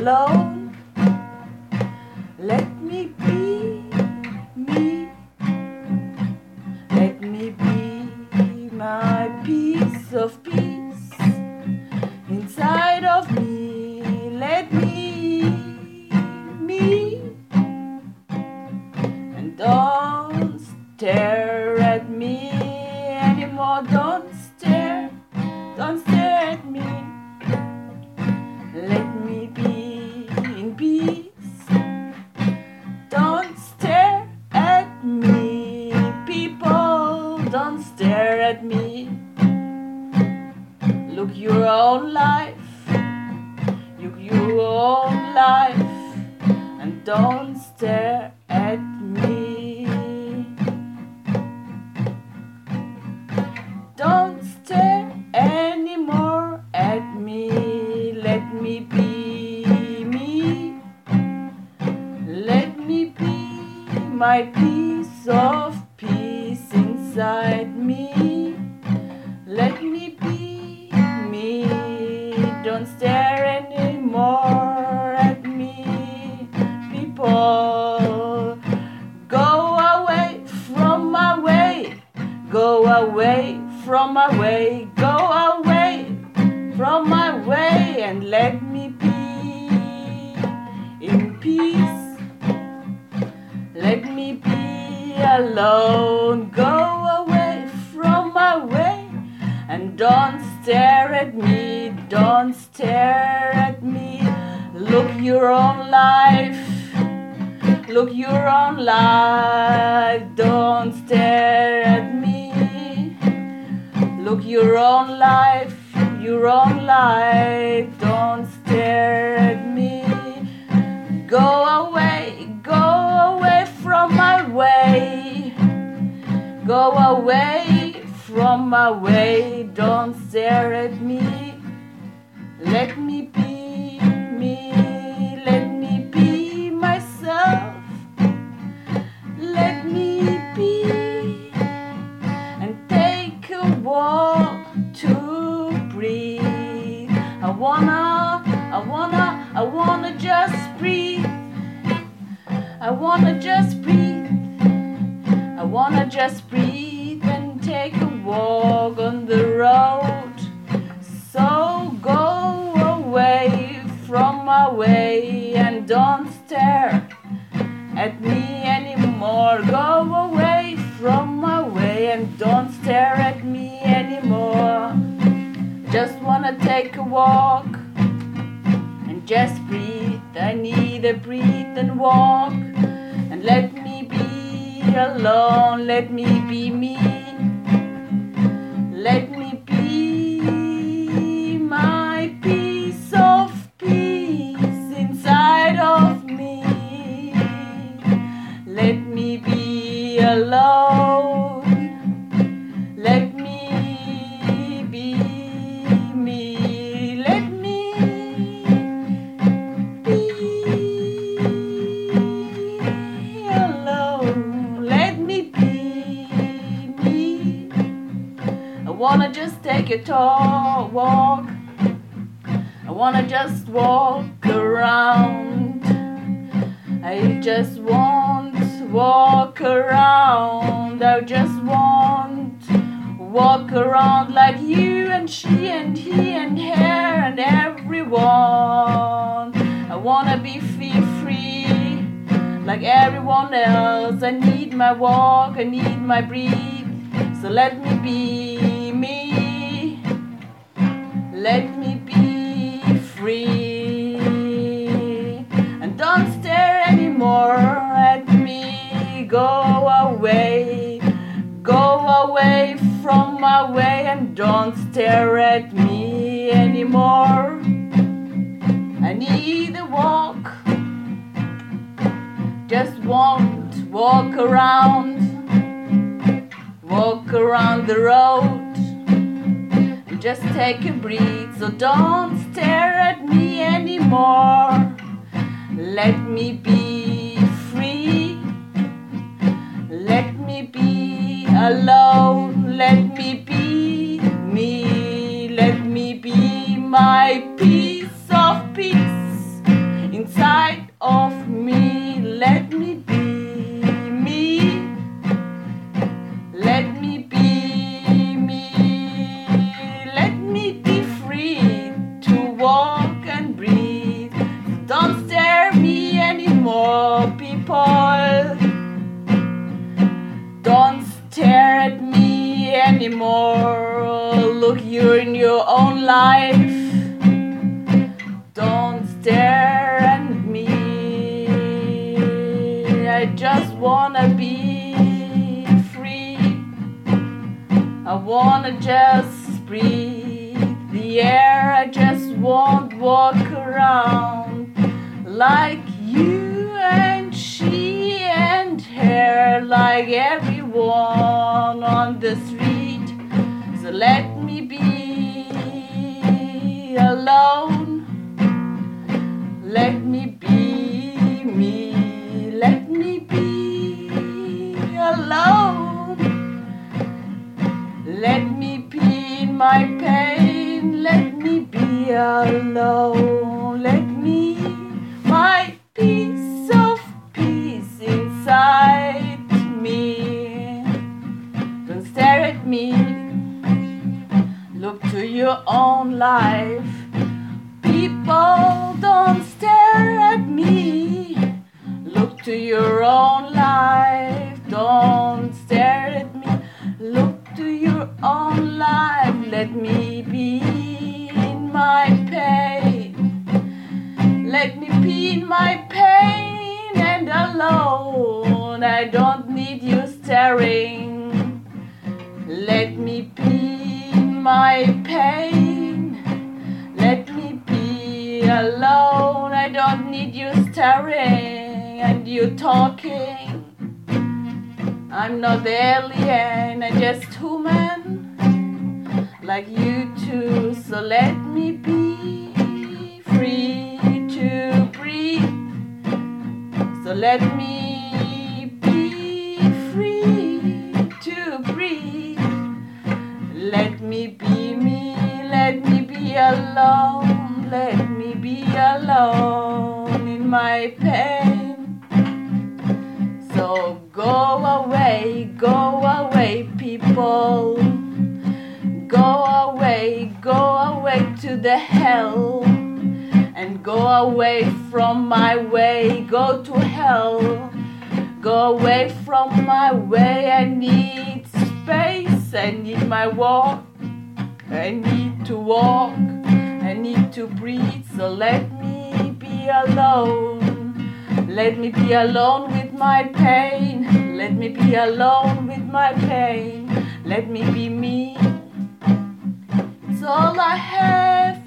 be don't stare Go away from my way. Go away from my way and let me be in peace. Let me be alone. Go away from my way and don't stare at me. Don't stare at me. Look your own life. Look your own life. Don't stare at me. Look your own life. Your own life. Don't stare at me. Go away. Go away from my way. Go away from my way. Don't stare at me. Let me be walk to breathe. I wanna, I wanna, I wanna just breathe. I wanna just breathe. I wanna just breathe and walk and let me be alone. Let me be me. Wanna just take a tall walk. I wanna just walk around. I just want to walk around. I just want to walk around like you and she and he and her and everyone. I wanna be feel free like everyone else. I need my walk, I need my breathe. So let me be. Let me be free. And don't stare anymore at me. Go away. Go away from my way and don't stare at me anymore. I need a walk. Just want to walk around. Walk around the road just take a breath. So don't stare at me anymore. Let me be free. Let me be alone. Anymore. Look you're in your own life. Don't stare at me. I just wanna be free. I wanna just breathe the air. I just won't walk around like you and she and her, like everyone on the street. Let me be alone. Let me be me. Let me be alone. Let me be in my pain. Let me be alone. Look to your own life. People don't stare at me. Look to your own life. Don't stare at me. Look to your own life. Let me be in my pain. Let me be in my pain and alone. I don't need you staring. Let my pain. Let me be alone. I don't need you staring and you talking. I'm not alien, I'm just human like you too. So let me be free to breathe. So let me alone, let me be alone in my pain. So go away, go away, people. Go away, go away to the hell. And go away from my way, go to hell. Go away from my way, I need space, I need my walk. I need to walk, I need to breathe, so let me be alone. Let me be alone with my pain. Let me be alone with my pain. Let me be me. It's all I have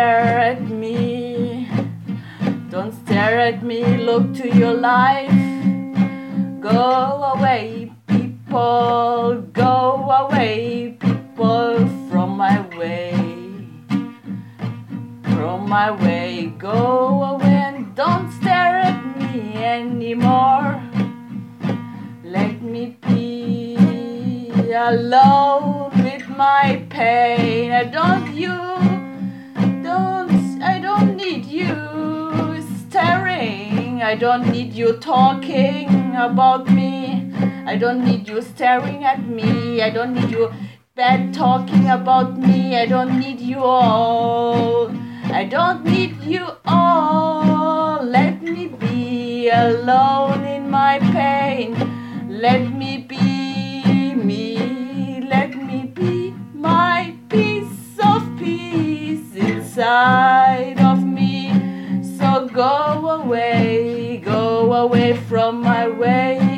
stare at me. Don't stare at me, look to your life. Go away, people, go away, people, from my way. From my way, go away and don't stare at me anymore. Let me be alone with my pain. I don't don't need you staring. I don't need you talking about me. I don't need you staring at me. I don't need you bad talking about me. I don't need you all. I don't need you all. Let me be alone in my pain. Let me be me. Let me be my piece of peace inside Go away, go away from my way.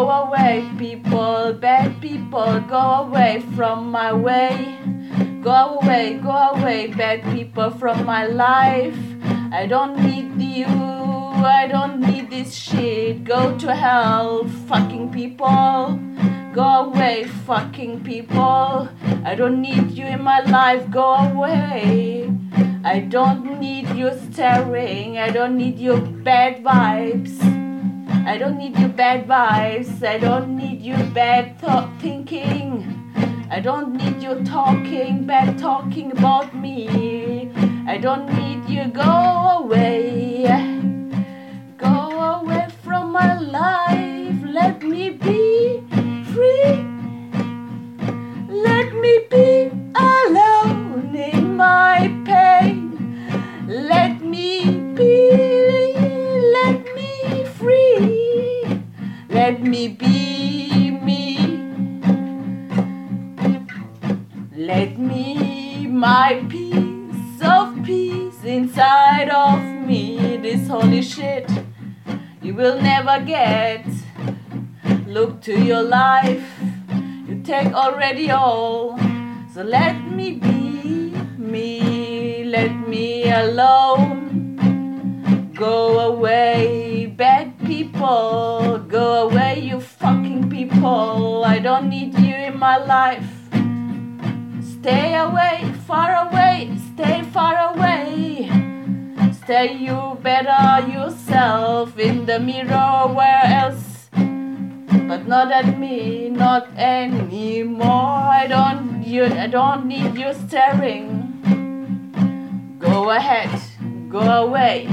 Go away, people, bad people, go away from my way. Go away, go away, bad people from my life. I don't need you, I don't need this shit. Go to hell, fucking people. Go away, fucking people. I don't need you in my life, go away. I don't need you staring, I don't need your bad vibes. I don't need your bad vibes. I don't need your bad thought thinking. I don't need your talking, bad talking about me. I don't need you. Go away. Go away from my life. Let me be Let me be me. Let me my piece of peace inside of me. This holy shit you will never get. Look to your life, you take already all. So let me be me, let me alone. Go away, bad people. Go away, you fucking people. I don't need you in my life. Stay away, far away, stay far away. Stay you better yourself in the mirror, where else? But not at me, not anymore. I don't you I don't need you staring. Go ahead, go away.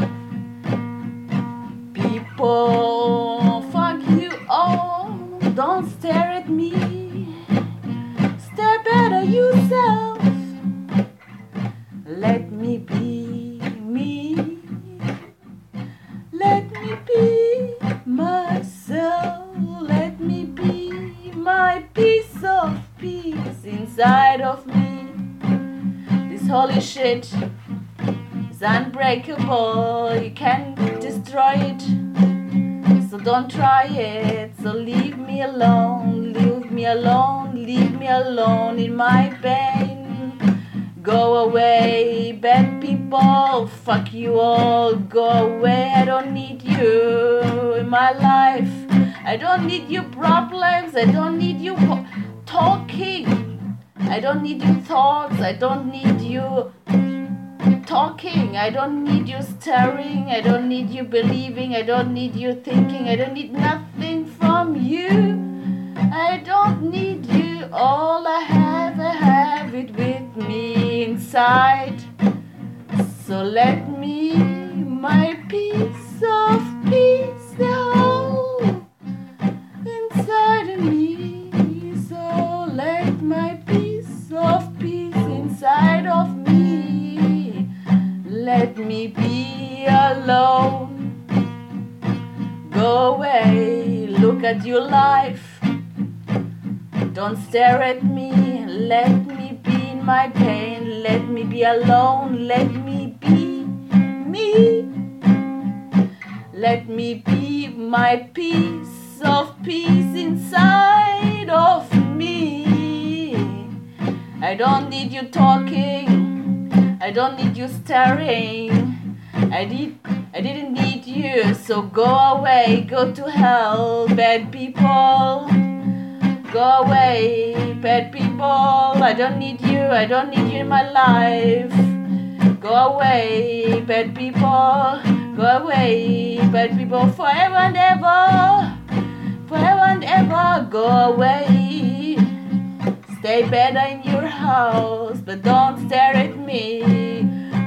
People. Don't stare at me. Stare better yourself. Let me be me. Let me be myself. Let me be my piece of peace inside of me. This holy shit is unbreakable. You can't Fuck you all. Go away. I don't need you in my life. I don't need your problems. I don't need you talking. I don't need your thoughts. I don't need you talking. I don't need you staring. I don't need you believing. I don't need you thinking. I don't need nothing from you. I don't need you. All I have, I have it with me inside. So let me, my piece of peace, whole inside of me. So let my piece of peace inside of me. Let me be alone. Go away, look at your life. Don't stare at me, let me be in my pain. Let me be alone, let me Let me be my piece of peace inside of me. I don't need you talking. I don't need you staring. I did I didn't need you, so go away, go to hell, bad people. Go away, bad people. I don't need you, I don't need you in my life. Go away, bad people. go away. Bad people forever and ever, forever and ever, go away. Stay better in your house, but don't stare at me.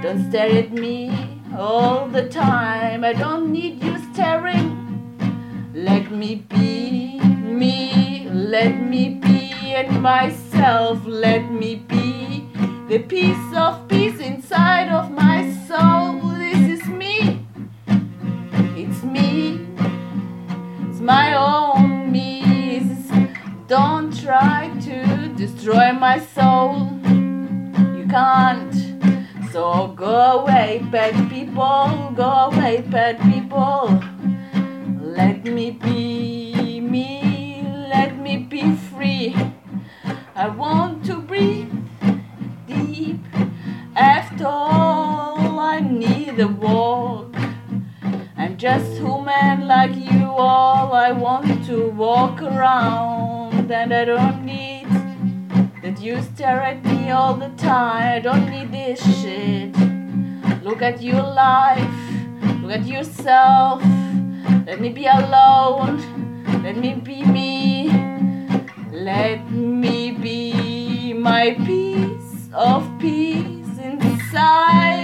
Don't stare at me all the time. I don't need you staring. Let me be me, let me be in myself, let me be the piece of peace inside of my soul. This is me, it's me, it's my own me. Don't try to destroy my soul, you can't. So go away, bad people, go away, bad people. Let me be me, let me be free. I want to breathe around, and I don't need that you stare at me all the time. I don't need this shit. Look at your life, look at yourself. Let me be alone. Let me be me. Let me be my piece of peace inside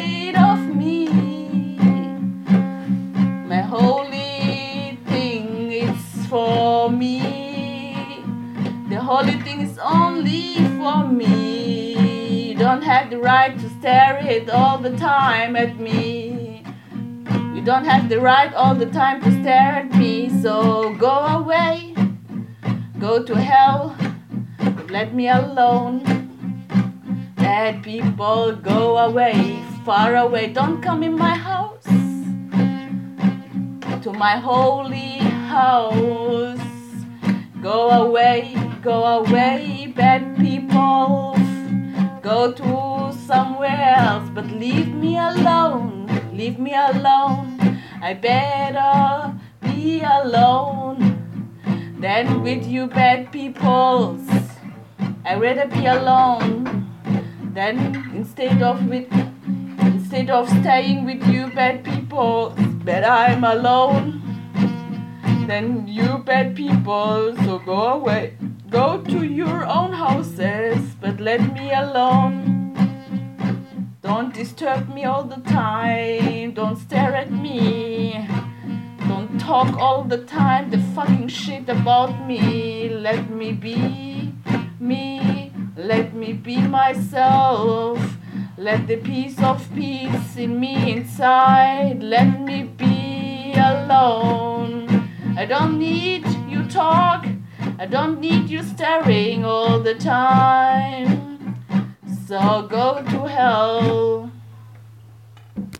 only for me. You don't have the right to stare it all the time at me. You don't have the right all the time to stare at me, so go away. Go to hell. Let me alone. Bad people, go away, far away. Don't come in my house. To my holy house. Go away, go away. Go to somewhere else, but leave me alone. Leave me alone. I better be alone than with you bad peoples. I'd rather be alone than instead of with instead of staying with you bad people. But I'm alone than you bad people. So go away. Go to your own houses, but let me alone. Don't disturb me all the time. Don't stare at me. Don't talk all the time the fucking shit about me. Let me be me. Let me be myself. Let the piece of peace in me inside. Let me be alone. I don't need you talk. I don't need you staring all the time. So go to hell.